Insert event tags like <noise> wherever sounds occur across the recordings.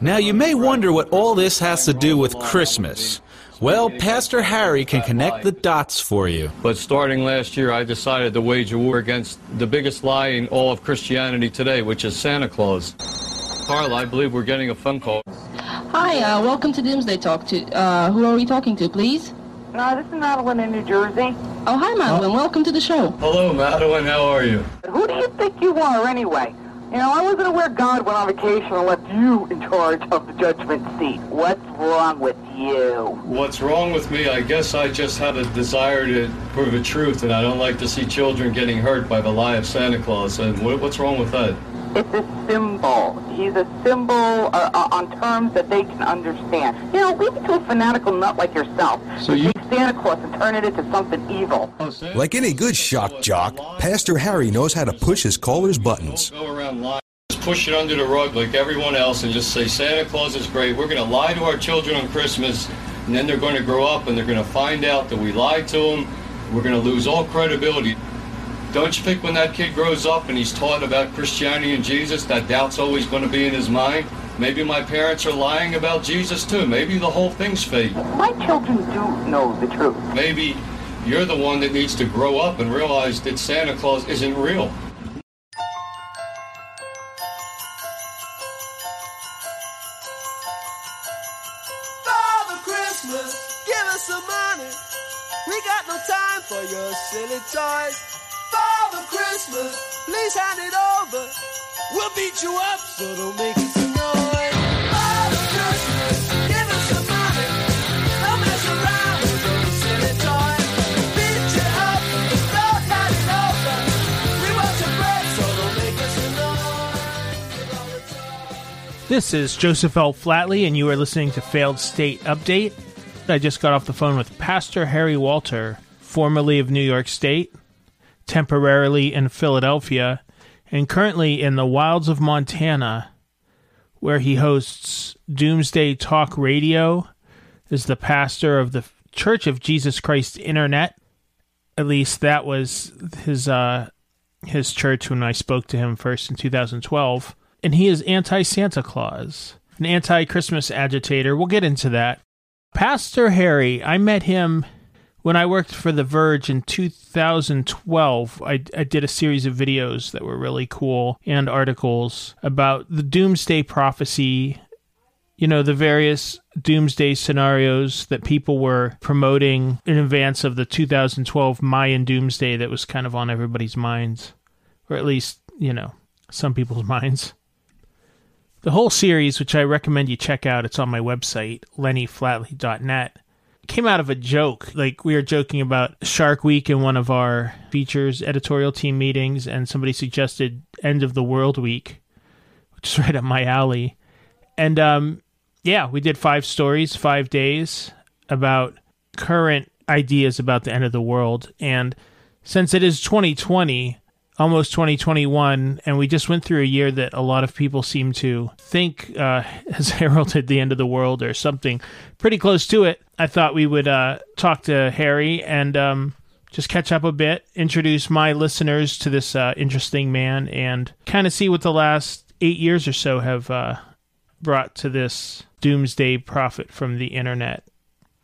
Now, you may wonder what all this has to do with Christmas. Well, Pastor Harry can connect the dots for you. But starting last year, I decided to wage a war against the biggest lie in all of Christianity today, which is Santa Claus. Carla, I believe we're getting a phone call. Hi, uh, welcome to Doomsday Talk. To uh, who are we talking to, please? No, this is Madeline in New Jersey. Oh, hi, Madeline. Welcome to the show. Hello, Madeline. How are you? Who do you think you are, anyway? You know, I wasn't aware God went on vacation and left you in charge of the judgment seat. What's wrong with you? What's wrong with me? I guess I just have a desire to prove the truth, and I don't like to see children getting hurt by the lie of Santa Claus. And what, what's wrong with that? It's a symbol. He's a symbol uh, uh, on terms that they can understand. You know, leave it to a fanatical nut like yourself. So you- take Santa Claus and turn it into something evil. Like any good shock jock, Pastor Harry knows how to push his caller's buttons. Don't go around lying. Just push it under the rug like everyone else and just say Santa Claus is great. We're going to lie to our children on Christmas, and then they're going to grow up and they're going to find out that we lied to them. We're going to lose all credibility. Don't you think when that kid grows up and he's taught about Christianity and Jesus, that doubt's always going to be in his mind? Maybe my parents are lying about Jesus too. Maybe the whole thing's fake. My children do know the truth. Maybe you're the one that needs to grow up and realize that Santa Claus isn't real. It over. We'll beat you up, so don't make hand it. This is Joseph L. Flatley, and you are listening to Failed State Update. I just got off the phone with Pastor Harry Walter, formerly of New York State, temporarily in Philadelphia, and currently in the wilds of Montana, where he hosts Doomsday Talk Radio, is the pastor of the Church of Jesus Christ Internet. At least that was his uh, his church when I spoke to him first in 2012. And he is anti Santa Claus, an anti Christmas agitator. We'll get into that. Pastor Harry, I met him when I worked for The Verge in 2012. I, I did a series of videos that were really cool and articles about the doomsday prophecy, you know, the various doomsday scenarios that people were promoting in advance of the 2012 Mayan doomsday that was kind of on everybody's minds, or at least, you know, some people's <laughs> minds. The whole series, which I recommend you check out, it's on my website, lennyflatley.net, came out of a joke. Like, we were joking about Shark Week in one of our features editorial team meetings, and somebody suggested End of the World Week, which is <laughs> right up my alley. And, um, yeah, we did five stories, five days about current ideas about the end of the world. And since it is 2020, almost 2021, and we just went through a year that a lot of people seem to think uh, <laughs> has heralded the end of the world or something pretty close to it. I thought we would uh, talk to Harry and um, just catch up a bit, introduce my listeners to this uh, interesting man, and kind of see what the last eight years or so have uh, brought to this doomsday prophet from the internet.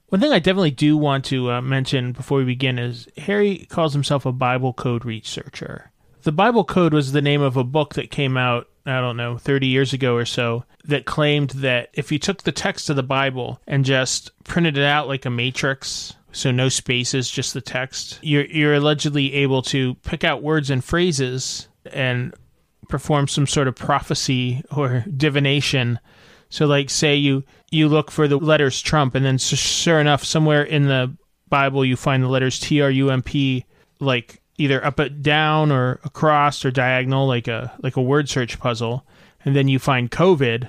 One thing I definitely do want to uh, mention before we begin is Harry calls himself a Bible code researcher. The Bible Code was the name of a book that came out, I don't know, 30 years ago or so, that claimed that if you took the text of the Bible and just printed it out like a matrix, so no spaces, just the text, you're, you're allegedly able to pick out words and phrases and perform some sort of prophecy or divination. So, like, say you you look for the letters Trump, and then sure enough, somewhere in the Bible you find the letters T R U M P, like either up and down or across or diagonal, like a like a word search puzzle, and then you find COVID,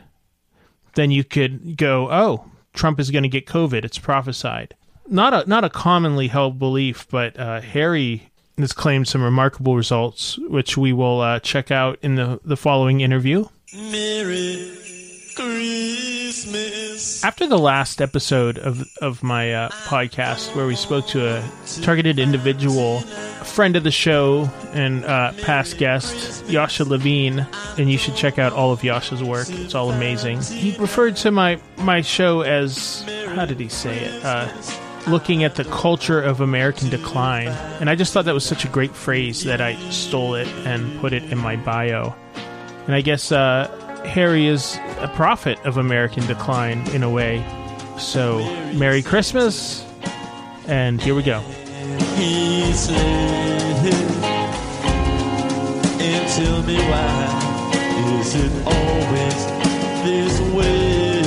then you could go, oh, Trump is going to get COVID. It's prophesied. Not a not a commonly held belief, but uh, Harry has claimed some remarkable results, which we will uh, check out in the the following interview. Christmas. After the last episode of of my uh, podcast, where we spoke to a targeted individual, a friend of the show and uh, past guest, Yasha Levine, and you should check out all of Yasha's work. It's all amazing. He referred to my my show as how did he say it? Uh, looking at the culture of American decline, and I just thought that was such a great phrase that I stole it and put it in my bio. And I guess uh, Harry is a prophet of American decline in a way. So, Merry Christmas, and here we go. And tell me why is it always this way?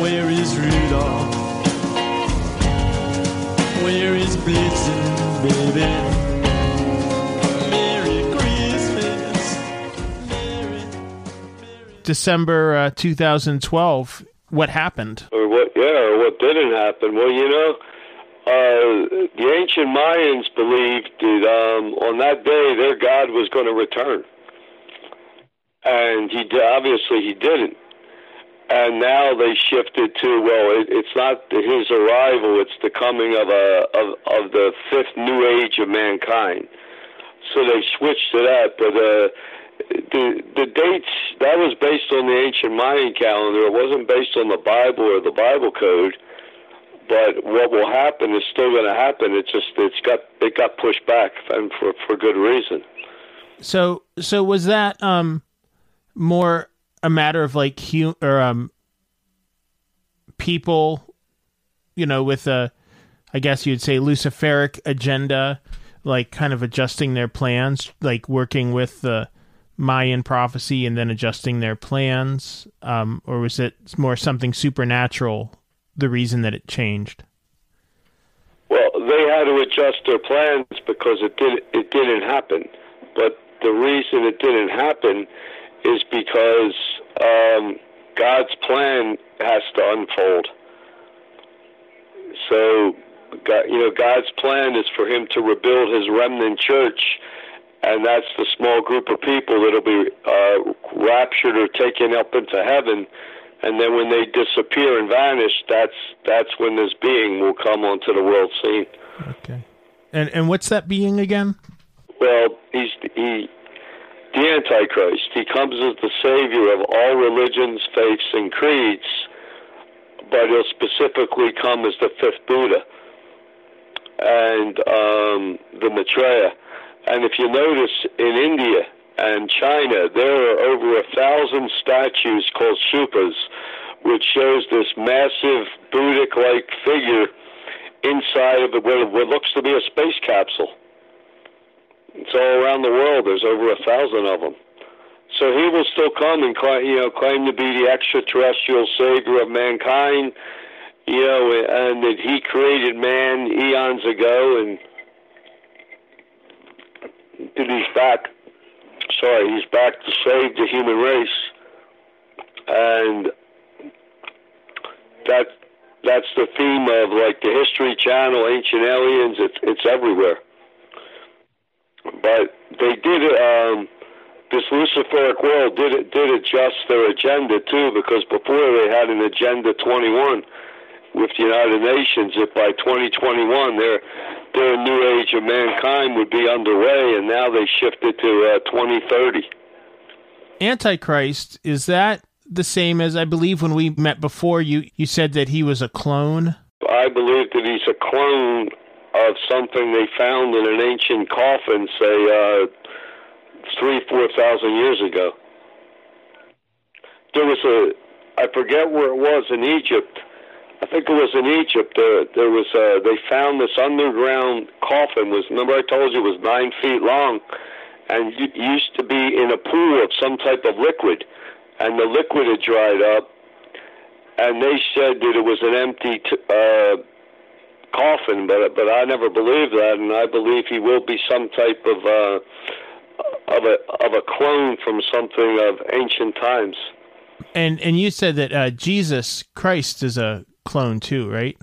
Where is Rudolph? Where is Blitzen, baby? December uh, 2012. What happened? or what yeah or what didn't happen well you know uh the ancient mayans believed that um on that day their god was going to return and he obviously he didn't and now they shifted to well it, it's not his arrival it's the coming of a of of the fifth new age of mankind so they switched to that but uh the the dates that was based on the ancient Mayan calendar. It wasn't based on the Bible or the Bible code. But what will happen is still going to happen. It's just it's got it got pushed back and for for good reason. So, so was that um more a matter of like hu- or um people, you know, with a, I guess you'd say Luciferic agenda, like kind of adjusting their plans, like working with the Mayan prophecy and then adjusting their plans, um, or was it more something supernatural? The reason that it changed. Well, they had to adjust their plans because it did it didn't happen. But the reason it didn't happen is because um, God's plan has to unfold. So, God, you know, God's plan is for Him to rebuild His remnant church, and that's the small group of people that'll be uh, raptured or taken up into heaven. And then when they disappear and vanish, that's that's when this being will come onto the world scene. Okay. And and what's that being again? Well, he's he, the Antichrist. He comes as the savior of all religions, faiths, and creeds, but he'll specifically come as the fifth Buddha and um, the Maitreya. And if you notice, in India and China, there are over a thousand statues called stupas, which shows this massive Buddhic-like figure inside of what looks to be a space capsule. It's all around the world. There's over a thousand of them. So he will still come and cla- you know claim to be the extraterrestrial savior of mankind, you know, and that he created man eons ago, and that he's back. Sorry, he's back to save the human race, and that that's the theme of like the History Channel, Ancient Aliens. It's it's everywhere. But they did um, this Luciferic world did it did adjust their agenda too, because before they had an agenda 21 with the United Nations that by 2021 their their new age of mankind would be underway, and now they shifted to uh, 2030. Antichrist is that the same as I believe when we met before you you said that he was a clone? I believe that he's a clone of something they found in an ancient coffin, say uh, three, four thousand years ago. There was a, I forget where it was in Egypt. I think it was in Egypt. There, there was a, they found this underground coffin. Was remember I told you it was nine feet long, and it used to be in a pool of some type of liquid, and the liquid had dried up, and they said that it was an empty. T- uh, coffin, but but I never believed that, and I believe he will be some type of uh, of a of a clone from something of ancient times. And and you said that uh, Jesus Christ is a clone too, right?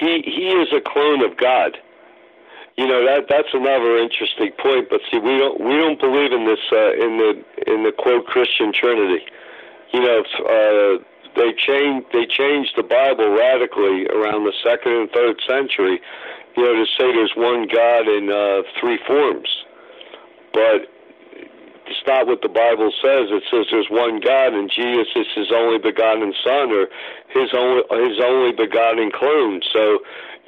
He he is a clone of God. You know that that's another interesting point. But see, we don't we don't believe in this uh, in the in the quote Christian Trinity. You know, uh, they changed they changed the Bible radically around the second and third century. You know, to say there's one God in uh, three forms, but it's not what the Bible says. It says there's one God, and Jesus is His only begotten Son, or His only His only begotten clone. So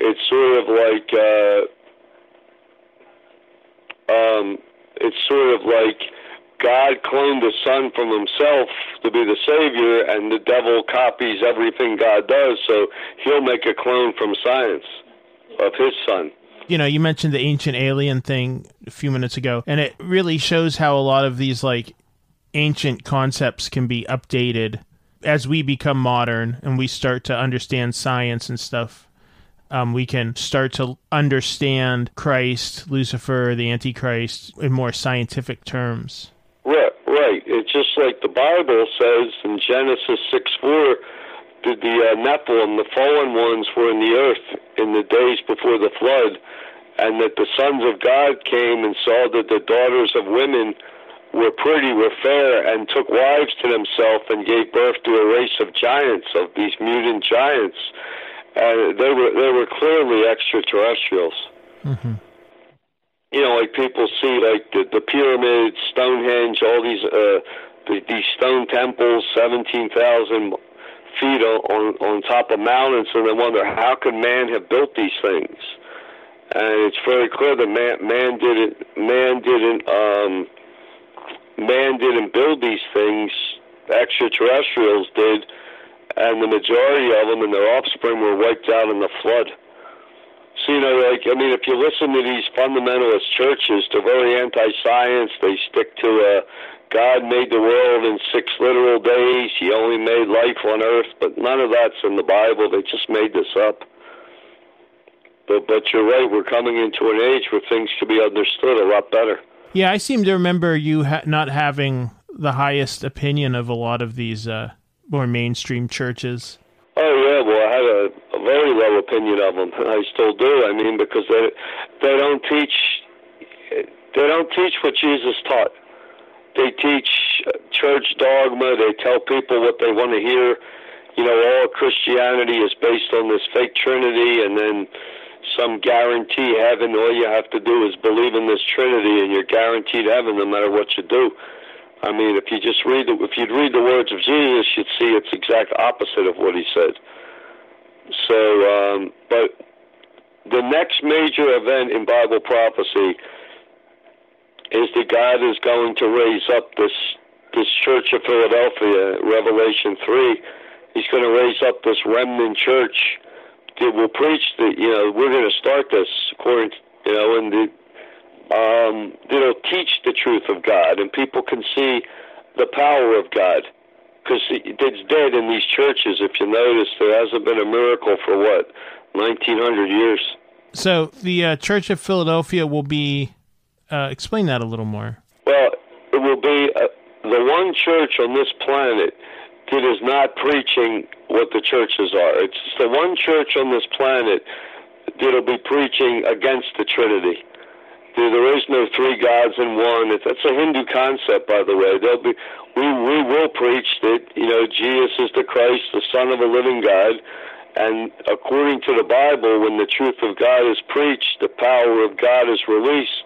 it's sort of like uh, um, it's sort of like God cloned the Son from Himself to be the Savior, and the devil copies everything God does. So He'll make a clone from science of His Son you know, you mentioned the ancient alien thing a few minutes ago, and it really shows how a lot of these like ancient concepts can be updated as we become modern and we start to understand science and stuff. Um, we can start to understand Christ, Lucifer, the Antichrist in more scientific terms. Right, right. It's just like the Bible says in Genesis 6 4 the, the uh, Nephilim, the fallen ones, were in the earth in the days before the flood, and that the sons of God came and saw that the daughters of women were pretty, were fair, and took wives to themselves and gave birth to a race of giants, of these mutant giants. And they were they were clearly extraterrestrials. Mm-hmm. You know, like people see like the, the pyramids, Stonehenge, all these uh, the, these stone temples, seventeen thousand feet on on top of mountains, and they wonder how could man have built these things and it's very clear that man, man didn't man didn't um, man didn't build these things. Extraterrestrials did, and the majority of them and their offspring were wiped out in the flood. So you know, like I mean, if you listen to these fundamentalist churches, they're very anti-science. They stick to uh, God made the world in six literal days. He only made life on earth, but none of that's in the Bible. They just made this up. But but you're right. We're coming into an age where things can be understood a lot better. Yeah, I seem to remember you ha- not having the highest opinion of a lot of these uh, more mainstream churches. Oh yeah, well I had a, a very low opinion of them. I still do. I mean, because they they don't teach they don't teach what Jesus taught. They teach church dogma. They tell people what they want to hear. You know, all Christianity is based on this fake Trinity, and then some guarantee heaven. All you have to do is believe in this Trinity, and you're guaranteed heaven no matter what you do. I mean, if you just read it, if you'd read the words of Jesus, you'd see it's exact opposite of what he said. So, um, but the next major event in Bible prophecy is that God is going to raise up this this church of Philadelphia, Revelation three. He's going to raise up this remnant church that will preach that you know we're going to start this according to, you know and the um that'll teach the truth of God and people can see the power of God. Because it's dead in these churches if you notice. There hasn't been a miracle for what? 1900 years. So the uh, church of philadelphia will be uh, explain that a little more well it will be uh, the one church on this planet that is not preaching what the churches are. It's the one church on this planet that'll be preaching against the Trinity. There is no three gods in one. That's a Hindu concept, by the way. There'll be we we will preach that you know Jesus is the Christ, the Son of a living God, and according to the Bible, when the truth of God is preached, the power of God is released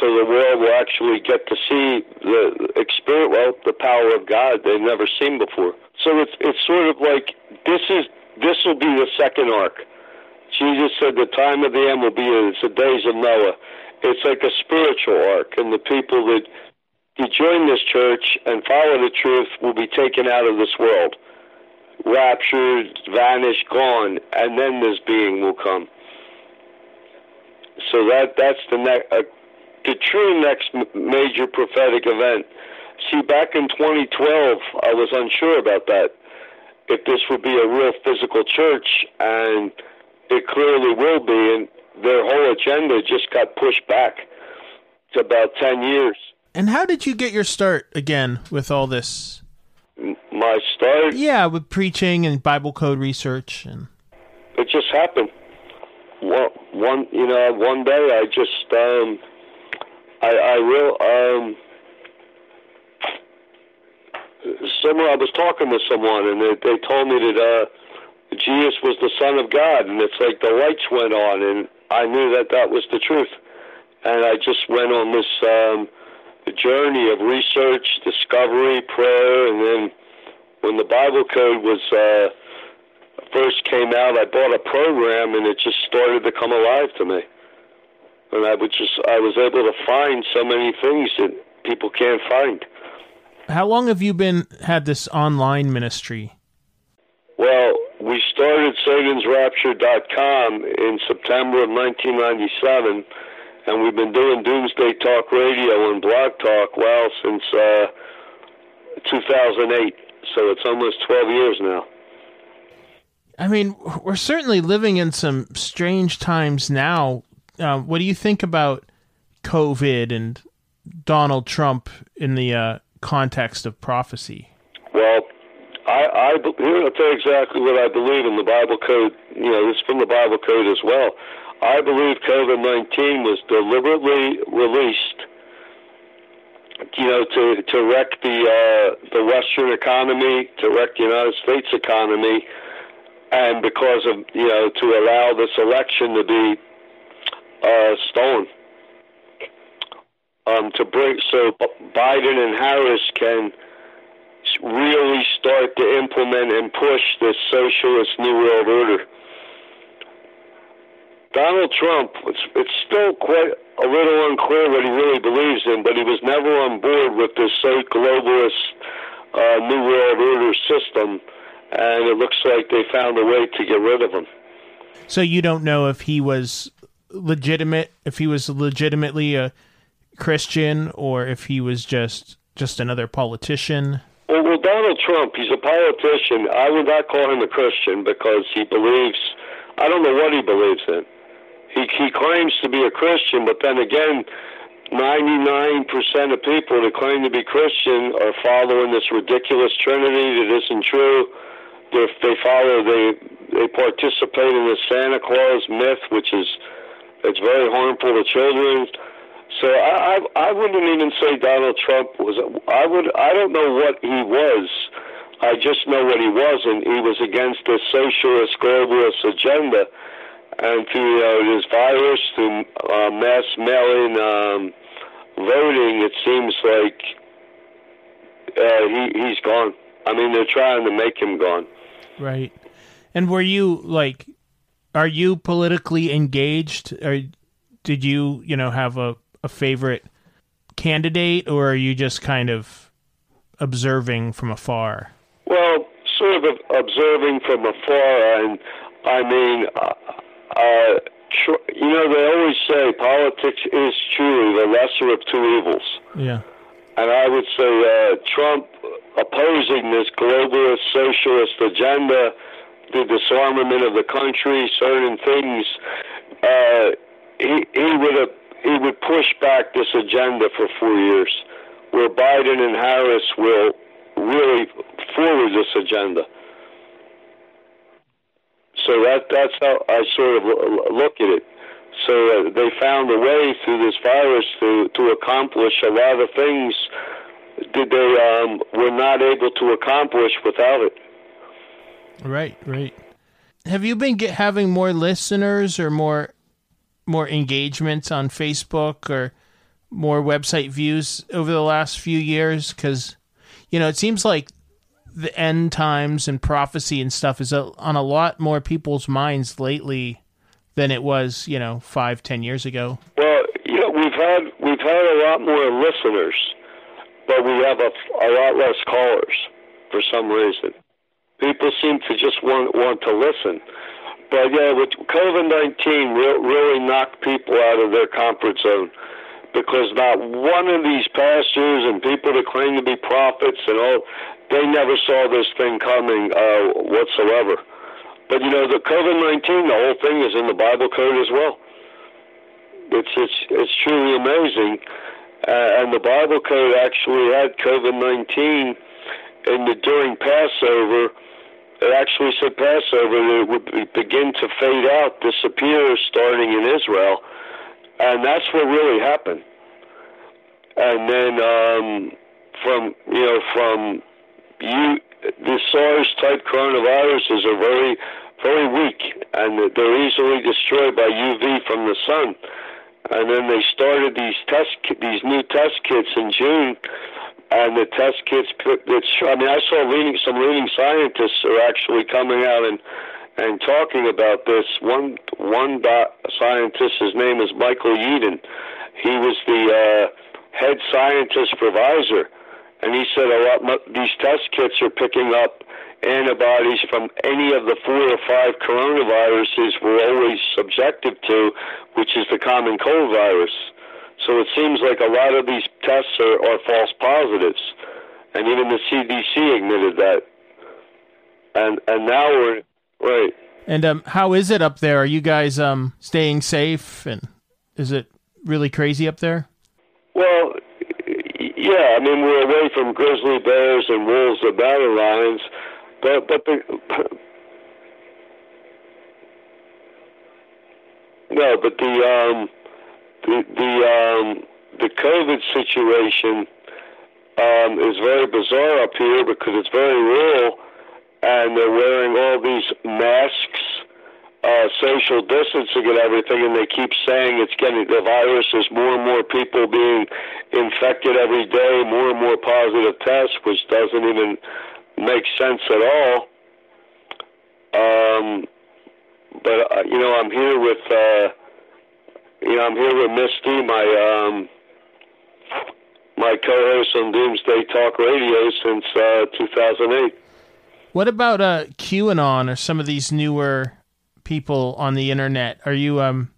so the world will actually get to see the experience, well, the power of God they've never seen before. So it's it's sort of like this is this will be the second ark. Jesus said the time of the end will be it's the days of Noah. It's like a spiritual ark, and the people that join this church and follow the truth will be taken out of this world, raptured, vanished, gone, and then this being will come. So that that's the next. Uh, the true next major prophetic event. See, back in 2012, I was unsure about that. If this would be a real physical church, and it clearly will be, and their whole agenda just got pushed back to about 10 years. And how did you get your start again with all this? My start. Yeah, with preaching and Bible code research and It just happened. One, one you know, one day I just um, I I real um. Someone I was talking to someone and they they told me that uh Jesus was the Son of God and it's like the lights went on and I knew that that was the truth and I just went on this um journey of research, discovery, prayer, and then when the Bible Code was uh, first came out, I bought a program, and it just started to come alive to me. And I would just, I was able to find so many things that people can't find. How long have you been had this online ministry? Well, we started SatansRapture.com in September of 1997 and we've been doing Doomsday Talk Radio and Blog Talk well since uh, 2008. So it's almost 12 years now. I mean, we're certainly living in some strange times now. Uh, what do you think about COVID and Donald Trump in the uh, context of prophecy? Well, I, I here I'll tell you exactly what I believe in the Bible Code. You know, it's from the Bible Code as well. I believe COVID 19 was deliberately released, you know, to, to wreck the, uh, the Western economy, to wreck the United States economy, and because of, you know, to allow this election to be uh, stolen. Um, to bring so Biden and Harris can really start to implement and push this socialist new world order. Donald Trump, it's, it's still quite a little unclear what he really believes in, but he was never on board with this so globalist uh, New World Order system, and it looks like they found a way to get rid of him. So you don't know if he was legitimate, if he was legitimately a Christian, or if he was just just another politician. Well, well, Donald Trump, he's a politician. I would not call him a Christian because he believes. I don't know what he believes in. He, he claims to be a Christian, but then again, 99% of people that claim to be Christian are following this ridiculous Trinity that isn't true. They're, they follow, they they participate in the Santa Claus myth, which is it's very harmful to children. So I, I I wouldn't even say Donald Trump was. I would I don't know what he was. I just know what he wasn't. He was against the socialist globalist agenda and through this virus, through uh, mass mail-in um, voting, it seems like uh, he he's gone. I mean, they're trying to make him gone. Right. And were you like, are you politically engaged, or did you, you know, have a a favorite candidate, or are you just kind of observing from afar? Well, sort of observing from afar, and I mean, uh, uh, tr- you know, they always say politics is truly the lesser of two evils. Yeah. And I would say uh, Trump opposing this globalist socialist agenda, the disarmament of the country, certain things, uh, he, he would have he would push back this agenda for four years, where Biden and Harris will really forward this agenda. So that that's how I sort of look at it. So uh, they found a way through this virus to to accomplish a lot of things that they um, were not able to accomplish without it. Right, right. Have you been get, having more listeners or more more engagements on Facebook or more website views over the last few years? Because you know, it seems like the end times and prophecy and stuff is a, on a lot more people's minds lately than it was, you know, five, ten years ago. Well, you know, we've had we've had a lot more listeners, but we have a, a lot less callers for some reason. People seem to just want want to listen. But yeah, with COVID nineteen, re- really knocked people out of their comfort zone because not one of these pastors and people that claim to be prophets and all they never saw this thing coming uh, whatsoever. But you know, the COVID nineteen, the whole thing is in the Bible code as well. It's it's it's truly amazing, uh, and the Bible code actually had COVID nineteen in the during Passover, it actually said Passover it would begin to fade out, disappear, starting in Israel, and that's what really happened. And then um, from you know from you the SARS type coronaviruses are very very weak and they're easily destroyed by UV from the sun. And then they started these test these new test kits in June, and the test kits. It's, I mean, I saw leading some leading scientists are actually coming out and and talking about this. One one scientist, his name is Michael Yeadon. He was the uh, head scientist Pfizer, and he said a lot. These test kits are picking up antibodies from any of the four or five coronaviruses we're always subjected to, which is the common cold virus. So it seems like a lot of these tests are, are false positives, and even the CDC admitted that. And and now we're right. And um, how is it up there? Are you guys um staying safe? And is it really crazy up there? Well, yeah. I mean, we're away from grizzly bears and wolves and mountain lions, but but the <laughs> no, but the um the the um the COVID situation um is very bizarre up here because it's very rural and they're wearing all these masks, uh, social distancing and everything, and they keep saying it's getting the virus is more and more people being infected every day, more and more positive tests, which doesn't even makes sense at all. Um, but uh, you know, I'm here with uh, you know I'm here with Misty, my um, my co-host on Doomsday Talk Radio since uh, 2008. What about uh, QAnon or some of these newer people on the internet? Are you um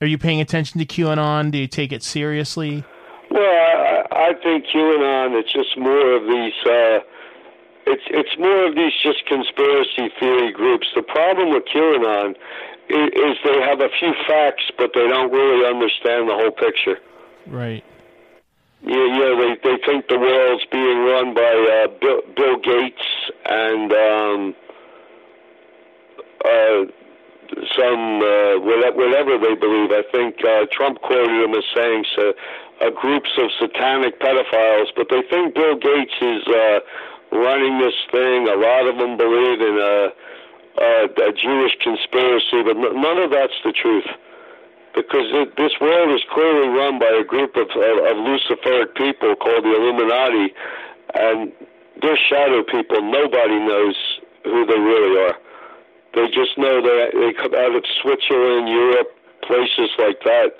are you paying attention to QAnon? Do you take it seriously? Well, I, I think QAnon it's just more of these. Uh, it's it's more of these just conspiracy theory groups. The problem with QAnon is, they have a few facts, but they don't really understand the whole picture. Right. Yeah, yeah. They they think the world's being run by uh, Bill, Bill Gates and um, uh, some uh, whatever they believe. I think uh, Trump quoted him as saying so, uh, groups of satanic pedophiles, but they think Bill Gates is. Uh, running this thing. A lot of them believe in a, a, a Jewish conspiracy, but none of that's the truth. Because it, this world is clearly run by a group of, of, of Luciferic people called the Illuminati, and they're shadow people. Nobody knows who they really are. They just know that they come out of Switzerland, Europe, places like that.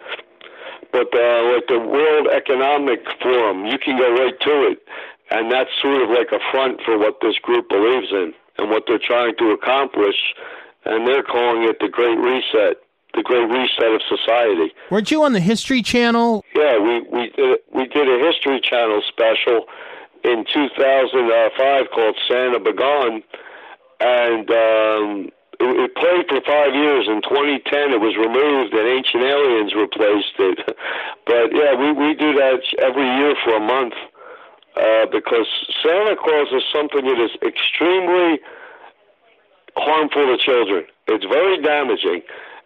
But uh, like the World Economic Forum, you can go right to it and that's sort of like a front for what this group believes in and what they're trying to accomplish. And they're calling it the Great Reset, the Great Reset of society. Weren't you on the History Channel? Yeah, we we did we did a History Channel special in 2005 called Santa Begone, and um, it, it played for five years. In 2010, it was removed, and Ancient Aliens replaced it. <laughs> but yeah, we we do that every year for a month uh, because Santa Claus is something that is extremely harmful to children. It's very damaging,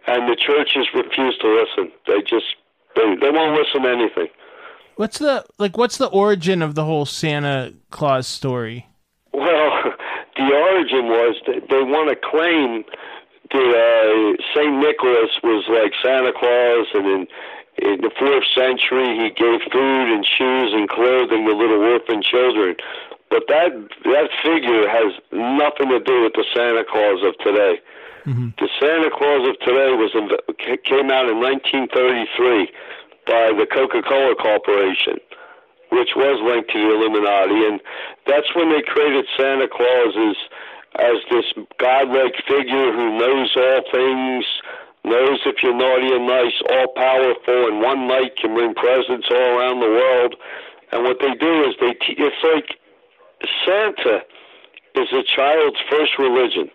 and the churches refuse to listen. They just they they won't listen to anything. What's the like? What's the origin of the whole Santa Claus story? Well, <laughs> the origin was that they want to claim that uh, Saint Nicholas was like Santa Claus, and then in the fourth century, he gave food and shoes and clothing to little orphan children. But that that figure has nothing to do with the Santa Claus of today. Mm-hmm. The Santa Claus of today was in, came out in 1933 by the Coca-Cola Corporation, which was linked to the Illuminati, and that's when they created Santa Claus as as this godlike figure who knows all things, knows if you're naughty and nice, all powerful, and one night can bring presents all around the world. And what they do is they te- it's like Santa is a child's first religion.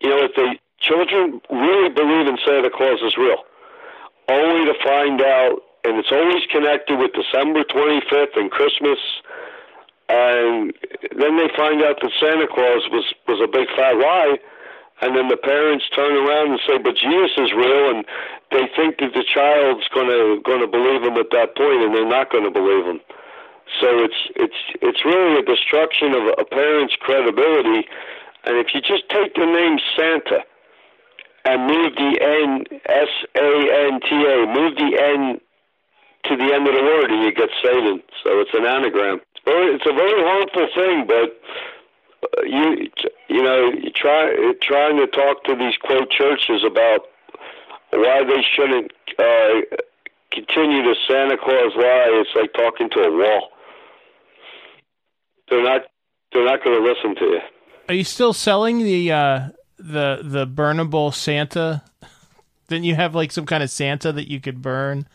You know, if the children really believe in Santa Claus is real, only to find out, and it's always connected with December 25th and Christmas. and then they find out that Santa Claus was was a big fat lie, and then the parents turn around and say, "But Jesus is real," and they think that the child's gonna gonna believe him at that point, and they're not gonna believe him. So it's it's it's really a destruction of a parent's credibility. And if you just take the name Santa and move the N S A N T A, move the N to the end of the word, and you get Satan. So it's an anagram. It's, very, it's a very harmful thing, but you you know try trying to talk to these quote churches about why they shouldn't uh, continue the Santa Claus lie. It's like talking to a wall they're not they're not going to listen to you. Are you still selling the uh, the the burnable Santa? Didn't you have like some kind of Santa that you could burn?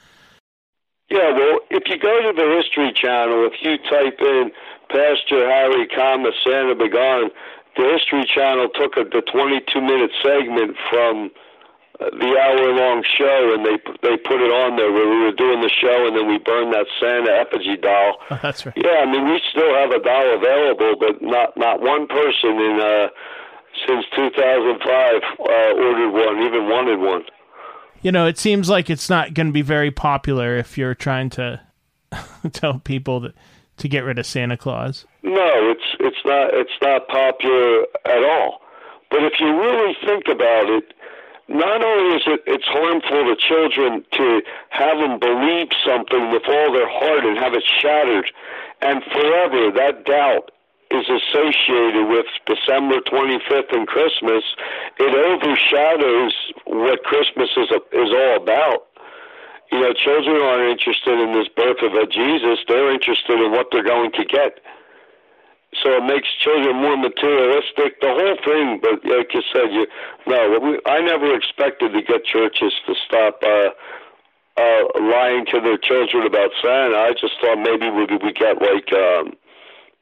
Yeah, well, if you go to the History Channel, if you type in Pastor Harry, comma Santa Begone, the History Channel took a, the 22 minute segment from the hour long show, and they they put it on there where we were doing the show, and then we burned that Santa effigy doll. <laughs> Oh, that's right. Yeah, I mean we still have a doll available, but not not one person in uh, since 2005 uh, ordered one, even wanted one. You know, it seems like it's not going to be very popular if you're trying to <laughs> tell people that to get rid of Santa Claus. No, it's it's not it's not popular at all. But if you really think about it, not only is it it's harmful to children to have them believe something with all their heart and have it shattered, and forever that doubt is associated with December 25th and Christmas. It overshadows what Christmas is is all about. You know, children aren't interested in this birth of a Jesus; they're interested in what they're going to get so it makes children more materialistic. The whole thing, but like you said, you no, we, I never expected to get churches to stop uh, uh, lying to their children about Santa. I just thought maybe we we get like um,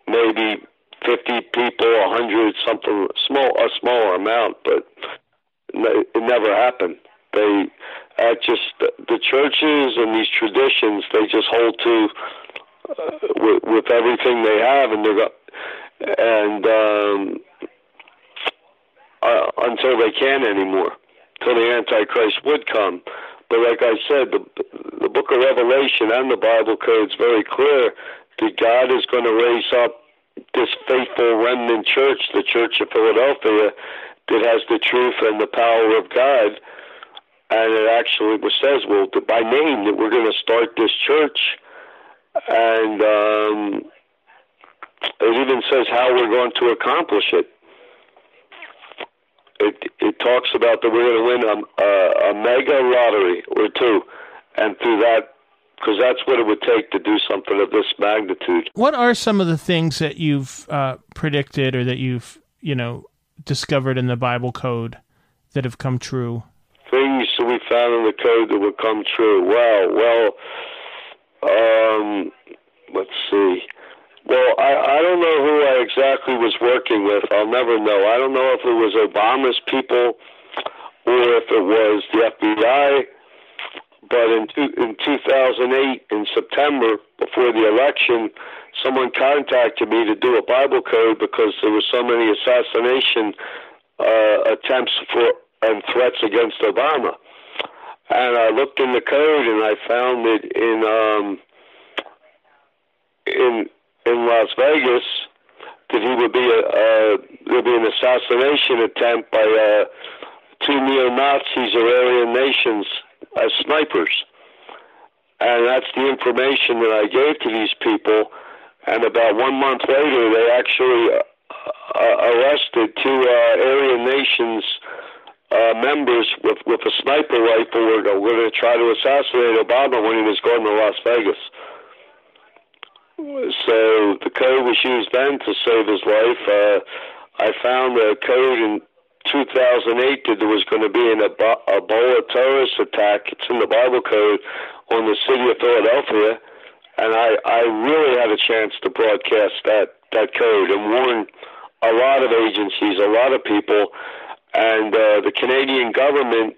maybe fifty people, a hundred, something small, a smaller amount, but it never happened. They uh, just the churches and these traditions they just hold to uh, with, with everything they have, and they're and um, uh, until they can't anymore, until the Antichrist would come. But like I said, the the Book of Revelation and the Bible code is very clear that God is going to raise up this faithful remnant church, the Church of Philadelphia, that has the truth and the power of God. And it actually says, well, by name, that we're going to start this church. And um, it even says how we're going to accomplish it. It it talks about that we're going to win a, a, a mega lottery or two, and through that, because that's what it would take to do something of this magnitude. What are some of the things that you've uh, predicted or that you've you know discovered in the Bible code that have come true? In the code that would come true. Well, well, um, let's see. Well, I, I don't know who I exactly was working with. I'll never know. I don't know if it was Obama's people or if it was the FBI. But in, two, in 2008, in September, before the election, someone contacted me to do a Bible code because there were so many assassination uh, attempts for and threats against Obama. And I looked in the code and I found it in um, in in Las Vegas that he would be a, uh, there'd be an assassination attempt by uh, two neo Nazis or Aryan nations as snipers, and that's the information that I gave to these people. And about one month later, they actually uh, uh arrested two uh, Aryan nations. Uh, members with with a sniper rifle were, were going to try to assassinate Obama when he was going to Las Vegas. So the code was used then to save his life. Uh, I found a code in 2008 that there was going to be an Ebola terrorist attack. It's in the Bible code on the city of Philadelphia, and I, I really had a chance to broadcast that that code and warn a lot of agencies, a lot of people, and uh, the Canadian government.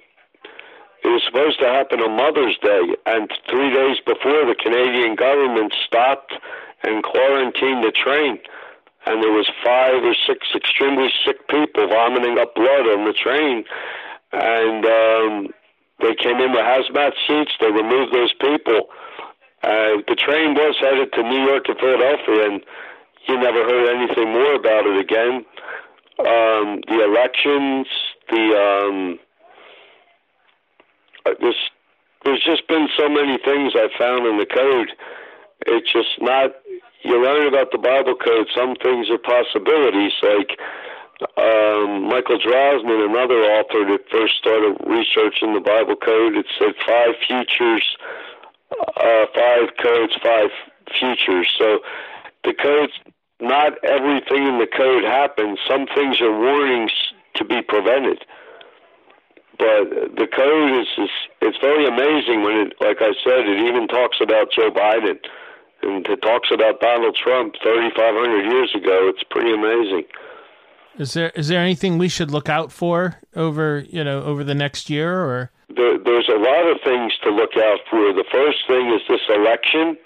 It was supposed to happen on Mother's Day, and three days before, the Canadian government stopped and quarantined the train. And there was five or six extremely sick people vomiting up blood on the train. And um, they came in with hazmat suits. They removed those people. Uh, the train was headed to New York and Philadelphia, and you never heard anything more about it again. Um, the elections, the um, there's just been so many things I found in the code. It's just not. You learn about the Bible code. Some things are possibilities, like um, Michael Drosnin, another author that first started researching the Bible code. It said five futures, uh, five codes, five futures. So the codes, not everything in the code happens. Some things are warnings to be prevented. But the code is, is it's very amazing when it, like I said, it even talks about Joe Biden and it talks about Donald Trump 3,500 years ago. It's pretty amazing. Is there is there anything we should look out for over you know over the next year or? There, there's a lot of things to look out for. The first thing is this election,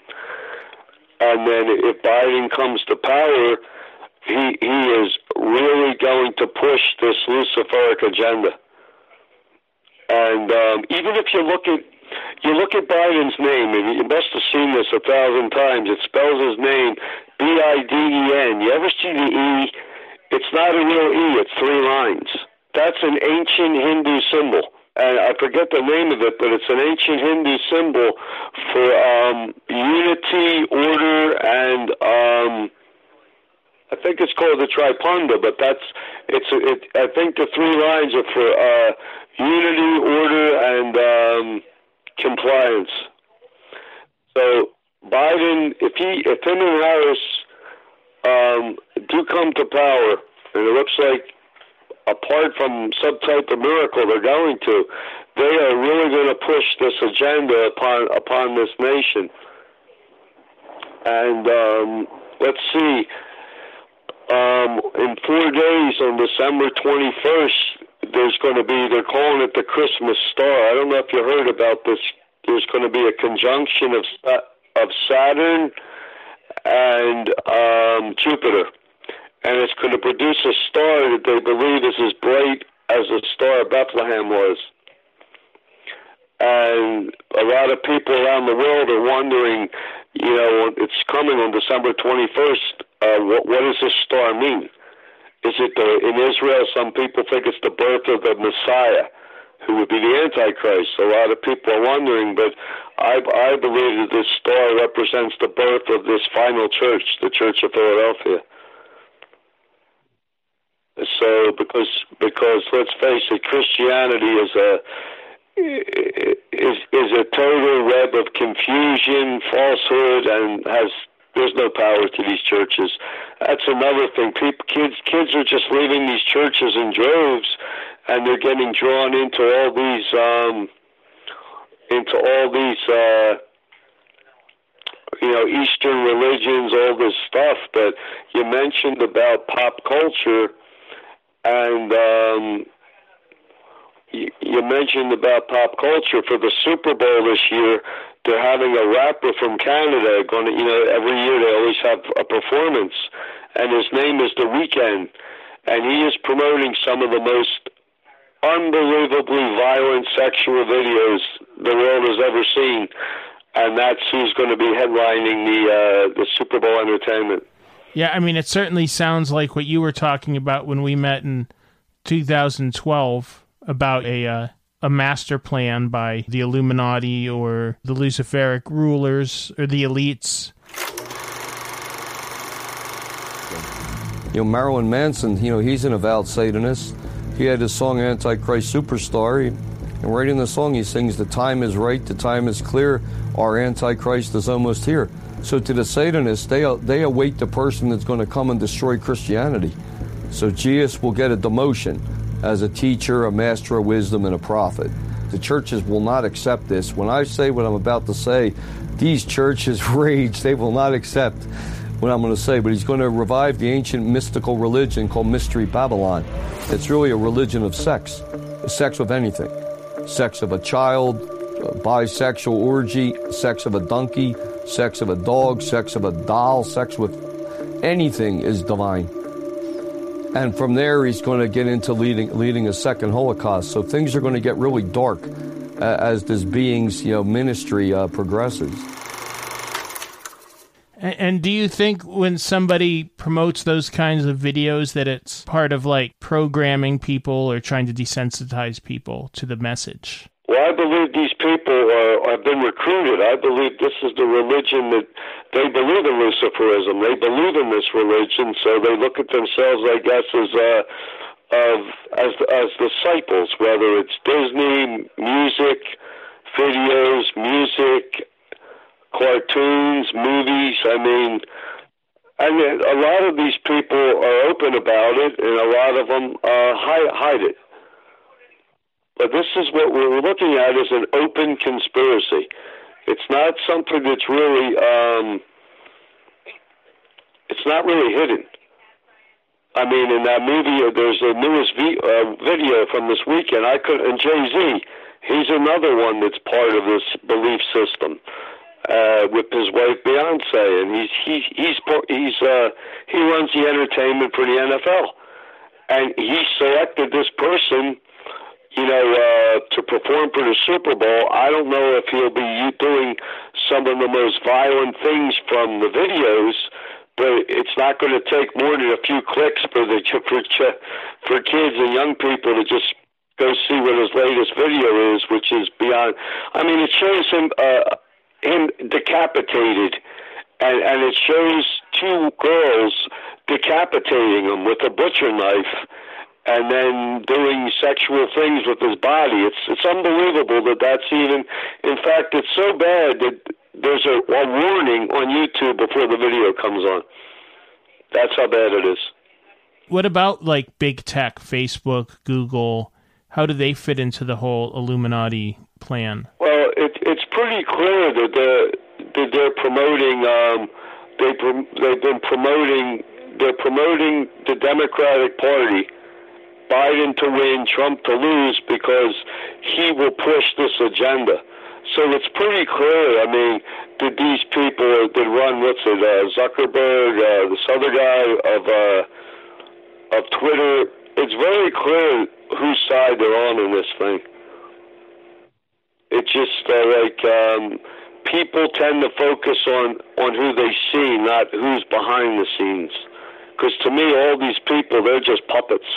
and then if Biden comes to power, he he is really going to push this Luciferic agenda. And um, even if you look at you look at Biden's name, and you must have seen this a thousand times. It spells his name B I D E N. You ever see the E? It's not a real E. It's three lines. That's an ancient Hindu symbol. And I forget the name of it, but it's an ancient Hindu symbol for um, unity, order, and um, I think it's called the Tripunda. But that's it's it. I think the three lines are for uh, unity, order, and um, compliance. So Biden, if he, if him and Harris um, do come to power, and it looks like, apart from some type of miracle they're going to, they are really going to push this agenda upon upon this nation. And um, let's see. Um, in four days, on December 21st, there's going to be, they're calling it the Christmas star. I don't know if you heard about this. There's going to be a conjunction of, of Saturn and um, Jupiter. And it's going to produce a star that they believe is as bright as the star of Bethlehem was. And a lot of people around the world are wondering, you know, it's coming on December 21st. Uh, what, what does this star mean? Is it the, in Israel? Some people think it's the birth of the Messiah, who would be the Antichrist. A lot of people are wondering, but I, I believe that this star represents the birth of this final church, the Church of Philadelphia. So, because because let's face it, Christianity is a is is a total web of confusion, falsehood, and has there's no power to these churches. That's another thing. People, kids, kids are just leaving these churches in droves, and they're getting drawn into all these, um, into all these, uh, you know, Eastern religions, all this stuff. But you mentioned about pop culture, and um, you, you mentioned about pop culture for the Super Bowl this year. They're having a rapper from Canada going to, you know, every year they always have a performance, and his name is The Weeknd, and he is promoting some of the most unbelievably violent sexual videos the world has ever seen, and that's who's going to be headlining the uh, the Super Bowl entertainment. Yeah, I mean, it certainly sounds like what you were talking about when we met in 2012 about a uh, a master plan by the Illuminati or the Luciferic rulers or the elites. You know, Marilyn Manson, you know, he's an avowed Satanist. He had his song Antichrist Superstar. And right in the song, he sings, The time is right, the time is clear, our Antichrist is almost here. So to the Satanists, they, they await the person that's going to come and destroy Christianity. So Jesus will get a demotion as a teacher, a master of wisdom, and a prophet. The churches will not accept this. When I say what I'm about to say, these churches <laughs> rage. They will not accept what I'm going to say, but he's going to revive the ancient mystical religion called Mystery Babylon. It's really a religion of sex, sex of anything, sex of a child, bisexual orgy, sex of a donkey, sex of a dog, sex of a doll, sex with anything is divine. And from there, he's going to get into leading, leading a second Holocaust. So things are going to get really dark uh, as this being's you know, ministry uh, progresses. And do you think when somebody promotes those kinds of videos that it's part of like programming people or trying to desensitize people to the message? Well, I believe these people are, have been recruited. I believe this is the religion that they believe in Luciferism. They believe in this religion, so they look at themselves, I guess, as uh, of as as disciples. Whether it's Disney, music, videos, music, cartoons, movies. I mean, I mean, a lot of these people are open about it, and a lot of them uh, hide, hide it. But this is what we're looking at is an open conspiracy. It's not something that's really, um, it's not really hidden. I mean, in that movie, uh, there's a newest v- uh, video from this Weeknd. I could, and Jay Z, he's another one that's part of this belief system uh, with his wife Beyonce, and he's he, he's he's uh, he runs the entertainment for the NFL, and he selected this person, you know, uh, to perform for the Super Bowl. I don't know if he'll be doing some of the most violent things from the videos. But it's not going to take more than a few clicks for the for for kids and young people to just go see what his latest video is, which is beyond. I mean, it shows him. Uh, him decapitated, and and it shows two girls decapitating him with a butcher knife, and then doing sexual things with his body. It's it's unbelievable that that's even. In fact, it's so bad that there's a, a warning on YouTube before the video comes on. That's how bad it is. What about like big tech, Facebook, Google? How do they fit into the whole Illuminati plan? Well, it, it's pretty clear that they're, that they're promoting. Um, they they've been promoting. They're promoting the Democratic Party, Biden to win, Trump to lose, because he will push this agenda. So it's pretty clear. I mean, that these people that run what's it, uh, Zuckerberg, uh, this other guy of uh, of Twitter. It's very clear whose side they're on in this thing. It's just uh, like um, people tend to focus on on who they see, not who's behind the scenes. Because to me, all these people, they're just puppets.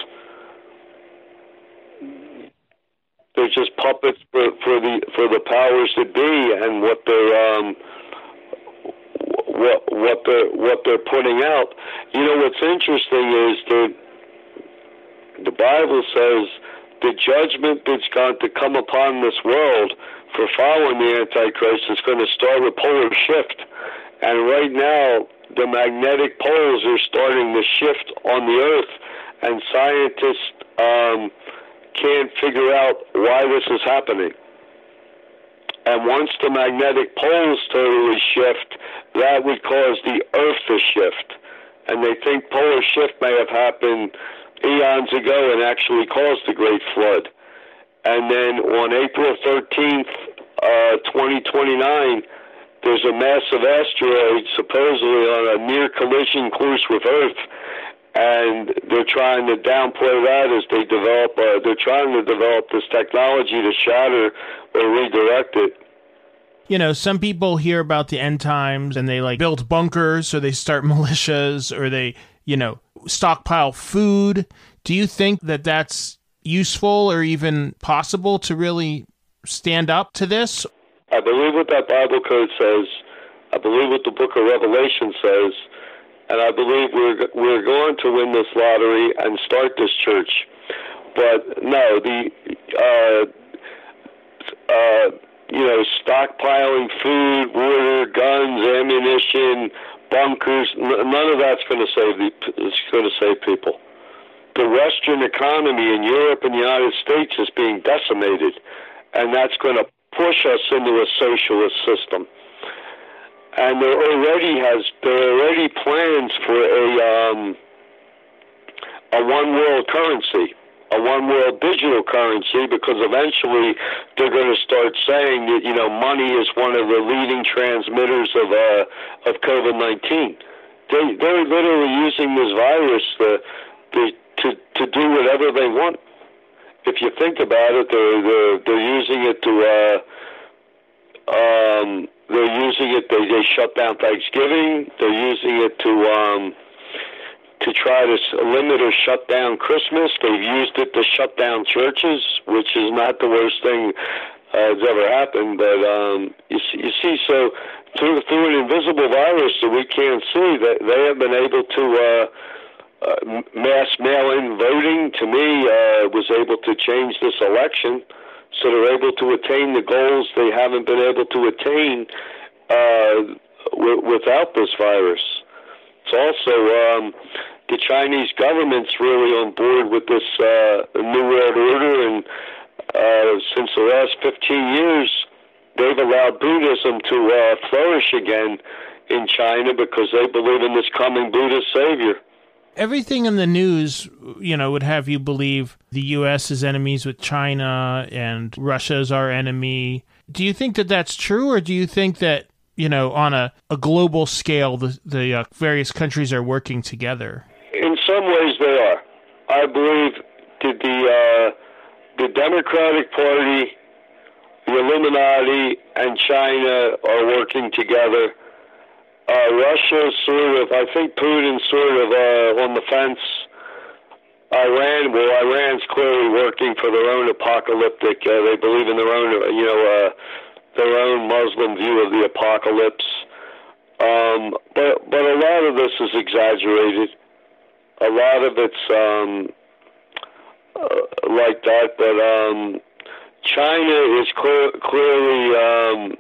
They're just puppets for, for the for the powers that be and what they're um, what what they're what they're putting out. You know what's interesting is that the Bible says the judgment that's going to come upon this world for following the Antichrist is going to start with polar shift. And right now, the magnetic poles are starting to shift on the Earth, and scientists um, can't figure out why this is happening. And once the magnetic poles totally shift, that would cause the Earth to shift. And they think polar shift may have happened eons ago and actually caused the Great Flood. And then on April 13th, uh, 2029, there's a massive asteroid supposedly on a near collision course with Earth. And they're trying to downplay that as they develop, uh, they're trying to develop this technology to shatter or redirect it you know, some people hear about the end times and they like build bunkers or they start <laughs> militias or they, you know, stockpile food. Do you think that that's useful or even possible to really stand up to this? I believe what that Bible code says. I believe what the book of Revelation says. And I believe we're, we're going to win this lottery and start this church. But no, the, uh, uh, you know, stockpiling food, water, guns, ammunition, bunkers. None of that's going to save the. It's going to save people. The Western economy in Europe and the United States is being decimated, and that's going to push us into a socialist system. And there already has there are already plans for a um, a one world currency a one world digital currency because eventually they're going to start saying that you know money is one of the leading transmitters of uh, of COVID nineteen. They they're literally using this virus to, to to to do whatever they want. If you think about it, they're they're, they're using it to. Uh, um, they're using it. They they shut down Thanksgiving. They're using it to um, to try to limit or shut down Christmas. They've used it to shut down churches, which is not the worst thing uh, that's ever happened. But um, you, see, you see, so through through an invisible virus that we can't see, that they have been able to. Uh, uh, mass mail-in voting to me uh, was able to change this election, so they're able to attain the goals they haven't been able to attain uh, w- without this virus. It's also um, the Chinese government's really on board with this uh, New World Order, and uh, since the last 15 years, they've allowed Buddhism to uh, flourish again in China because they believe in this coming Buddhist savior. Everything in the news, you know, would have you believe the U.S. is enemies with China and Russia is our enemy. Do you think that that's true, or do you think that you know, on a, a global scale, the the uh, various countries are working together? In some ways, they are. I believe that the uh, the Democratic Party, the Illuminati, and China are working together. Uh, Russia sort of, I think Putin's sort of uh, on the fence. Iran, well, Iran's clearly working for their own apocalyptic. Uh, they believe in their own, you know, uh, their own Muslim view of the apocalypse. Um, but but a lot of this is exaggerated. A lot of it's um, uh, like that. But um, China is clear, clearly um,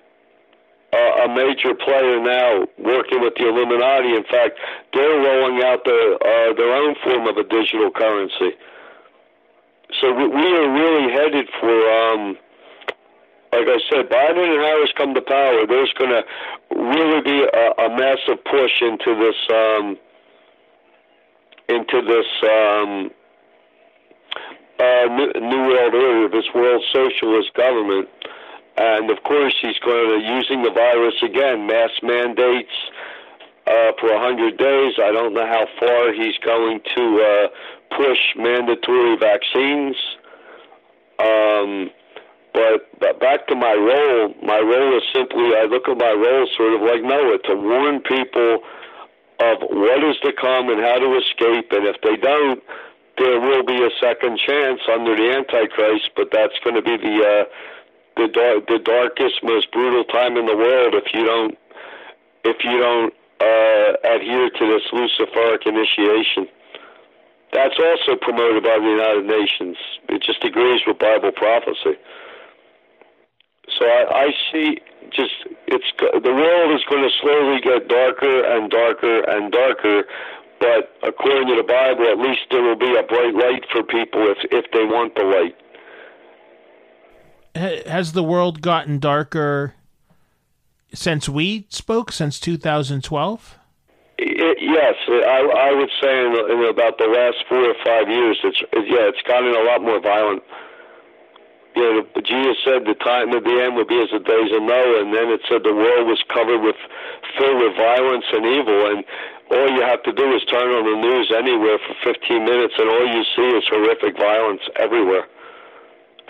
a, major player now, working with the Illuminati. In fact, they're rolling out their uh, their own form of a digital currency. So we, are really headed for. Um, like I said, Biden and Harris come to power, there's going to really be a, a massive push into this um, into this um, uh, new world order, this world socialist government. And of course, he's going to using the virus again, mass mandates uh, for 100 days. I don't know how far he's going to uh, push mandatory vaccines. Um, but, but back to my role, my role is simply I look at my role sort of like Noah to warn people of what is to come and how to escape, and if they don't, there will be a second chance under the Antichrist. But that's going to be the uh, the dar- the darkest, most brutal time in the world if you don't if you don't uh, adhere to this Luciferic initiation. That's also promoted by the United Nations. It just agrees with Bible prophecy. So I, I see just it's the world is going to slowly get darker and darker and darker. But according to the Bible, at least there will be a bright light for people if if they want the light. Has the world gotten darker since we spoke since 2012? It, yes, I, I would say in, in about the last four or five years, it's yeah, it's gotten a lot more violent you know, the, Jesus said the time of the end would be as the days of Noah, and then it said the world was covered with, filled with violence and evil, and all you have to do is turn on the news anywhere for 15 minutes, and all you see is horrific violence everywhere,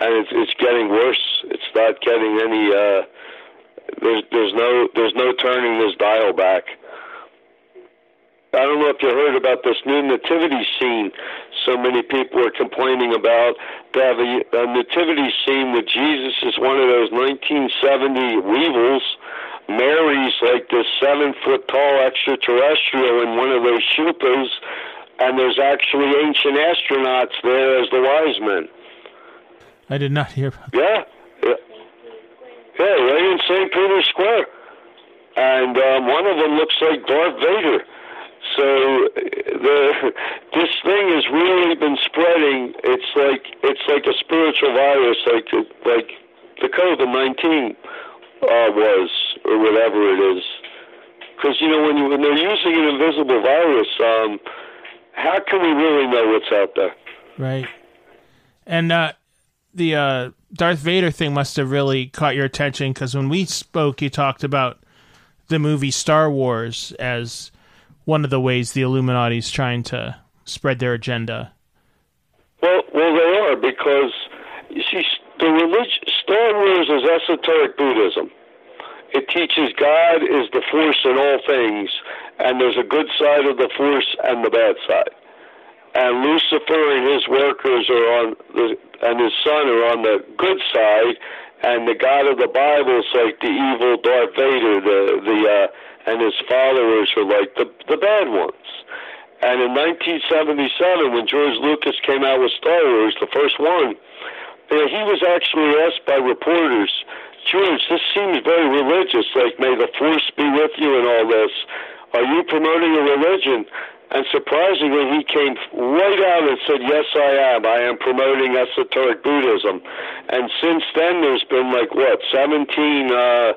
and it's it's getting worse. It's not getting any. Uh, there's there's no there's no turning this dial back. I don't know if you heard about this new nativity scene so many people are complaining about. They have a, a nativity scene with Jesus is one of those 1970 weevils. Mary's like this seven foot tall extraterrestrial in one of those shupas, and there's actually ancient astronauts there as the wise men. I did not hear about. Yeah. Yeah, yeah right in St. Peter's Square. And um, one of them looks like Darth Vader. So the <laughs> this thing has really been spreading. It's like it's like a spiritual virus, like like the COVID nineteen uh, was, or whatever it is. Because you know when you when they're using an invisible virus, um, how can we really know what's out there? Right. And uh, the uh, Darth Vader thing must have really caught your attention because when we spoke, you talked about the movie Star Wars as one of the ways the Illuminati's trying to spread their agenda. Well, well, they are because you see, the religion Star Wars is esoteric Buddhism. It teaches God is the force in all things, and there's a good side of the force and the bad side. And Lucifer and his workers are on the and his son are on the good side, and the God of the Bible is like the evil Darth Vader, the the uh, and his followers are like the the bad ones. And in 1977, when George Lucas came out with Star Wars, the first one, you know, he was actually asked by reporters, George, this seems very religious, like may the force be with you and all this. Are you promoting a religion? And surprisingly, he came right out and said, Yes, I am. I am promoting esoteric Buddhism. And since then, there's been like, what, 17 uh,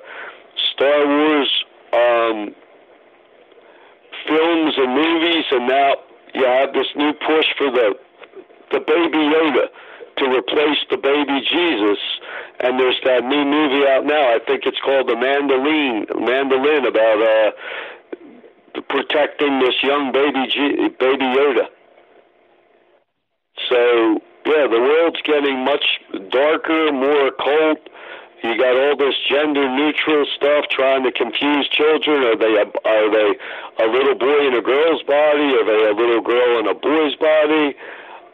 Star Wars um, films and movies, and now you have this new push for the, the baby Yoda to replace the baby Jesus. And there's that new movie out now. I think it's called The Mandolin, Mandolin about. Uh, protecting this young baby G- baby Yoda. So yeah, the world's getting much darker, more occult. You got all this gender neutral stuff trying to confuse children. Are they a, are they a little boy in a girl's body? Are they a little girl in a boy's body?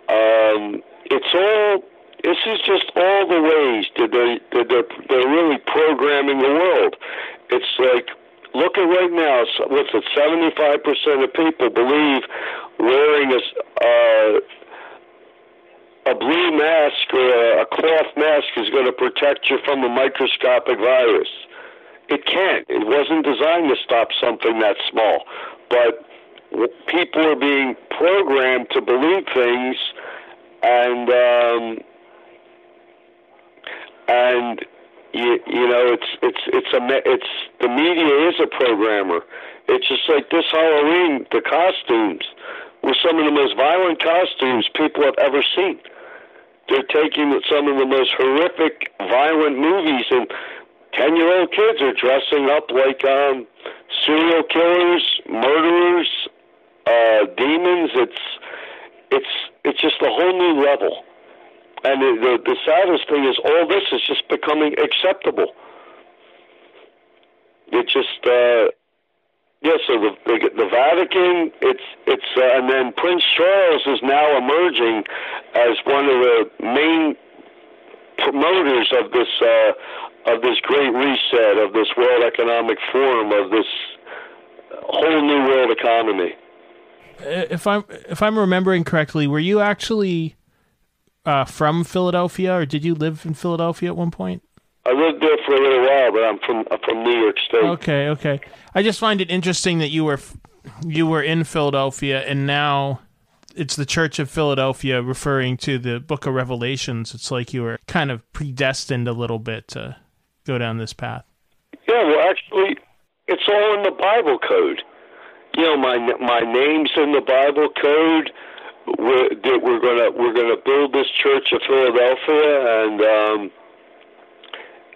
Um, it's all. This is just all the ways that they that they're they're really programming the world. It's like look at right now. What's it? Seventy-five percent of people believe wearing a uh, a blue mask or a cloth mask is going to protect you from a microscopic virus. It can't. It wasn't designed to stop something that small. But people are being programmed to believe things, and um, and you, you know, it's it's it's a it's the media is a programmer. It's just like this Halloween, the costumes were some of the most violent costumes people have ever seen. They're taking some of the most horrific, violent movies, and ten-year-old kids are dressing up like um, serial killers, murderers, uh, demons. It's it's it's just a whole new level. And the, the, the saddest thing is all this is just becoming acceptable. It just, uh, yeah. So the, the the Vatican, it's it's, uh, and then Prince Charles is now emerging as one of the main promoters of this uh, of this great reset, of this World Economic Forum, of this whole new world economy. If I'm if I'm remembering correctly, were you actually uh, from Philadelphia, or did you live in Philadelphia at one point? I lived there for a little while, but I'm from I'm from New York State. Okay, okay. I just find it interesting that you were you were in Philadelphia, and now it's the Church of Philadelphia, referring to the Book of Revelations. It's like you were kind of predestined a little bit to go down this path. Yeah, well, actually, it's all in the Bible code. You know, my my name's in the Bible code we're, we're gonna we're gonna build this church of Philadelphia, and um,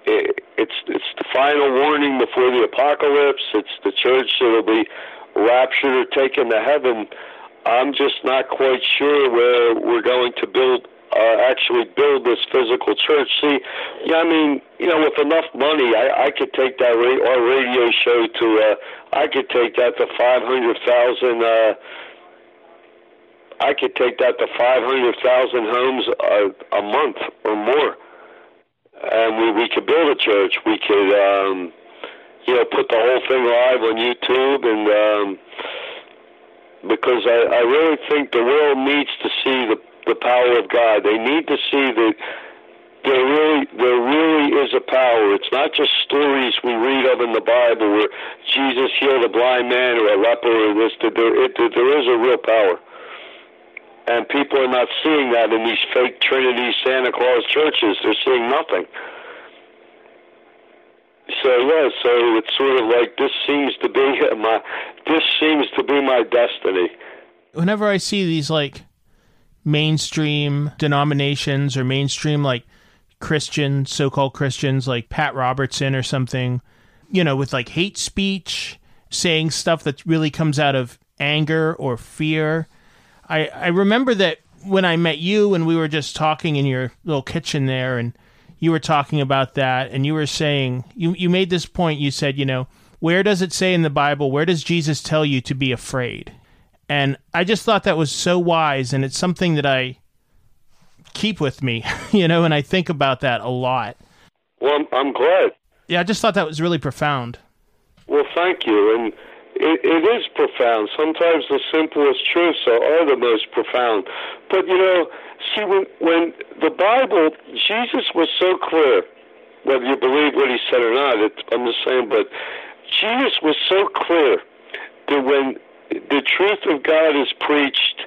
it, it's it's the final warning before the apocalypse. It's the church that'll be raptured or taken to heaven. I'm just not quite sure where we're going to build uh, actually build this physical church. See, yeah, I mean, you know, with enough money, I, I could take that ra- our radio show to. Uh, I could take that to five hundred thousand. Uh, I could take that to 500,000 homes a, a month or more. And we, we could build a church. We could, um, you know, put the whole thing live on YouTube. And um, because I, I really think the world needs to see the, the power of God. They need to see that there really there really is a power. It's not just stories we read of in the Bible where Jesus healed a blind man or a leper or this. There, it, there is a real power and people are not seeing that in these fake Trinity Santa Claus churches. They're seeing nothing. So yeah, so it's sort of like this seems to be <laughs> my this seems to be my destiny. Whenever I see these like mainstream denominations or mainstream like Christian, so called Christians like Pat Robertson or something, you know, with like hate speech, saying stuff that really comes out of anger or fear. I, I remember that when I met you and we were just talking in your little kitchen there and you were talking about that and you were saying you, you made this point you said you know where does it say in the bible where does jesus tell you to be afraid and i just thought that was so wise and it's something that i keep with me <laughs> you know and i think about that a lot Well, I'm, I'm glad. yeah i just thought that was really profound Well, thank you. And it, it is profound. Sometimes the simplest truths are, are the most profound. But, you know, see, when, when the Bible, Jesus was so clear, whether you believe what he said or not, it, I'm just saying, but Jesus was so clear that when the truth of God is preached,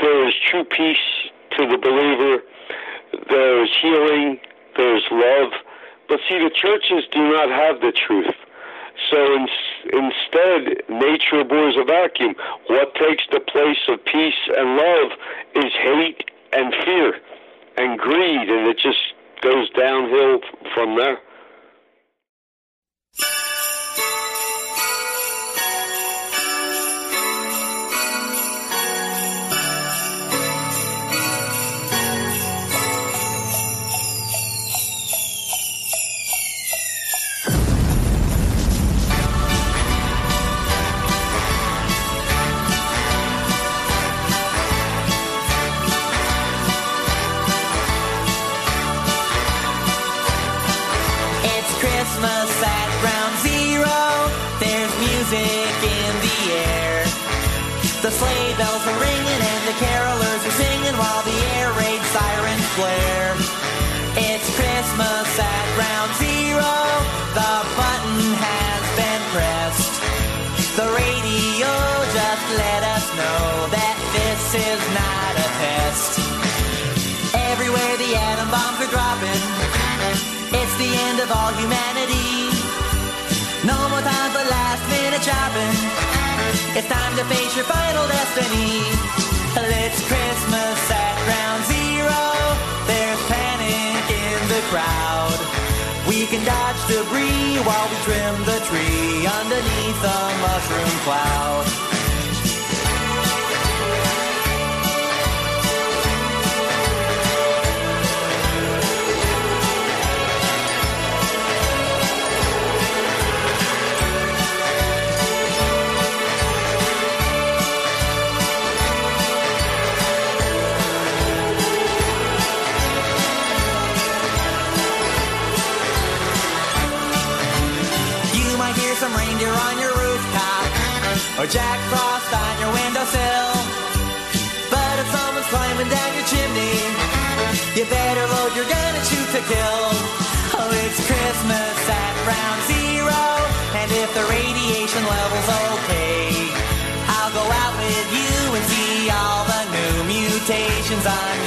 there is true peace to the believer, there is healing, there is love. But see, the churches do not have the truth. So in, instead, nature bores a vacuum. What takes the place of peace and love is hate and fear and greed, and it just goes downhill from there. Better load your gun and shoot to kill. Oh, it's Christmas at round zero, and if the radiation level's okay, I'll go out with you and see all the new mutations on.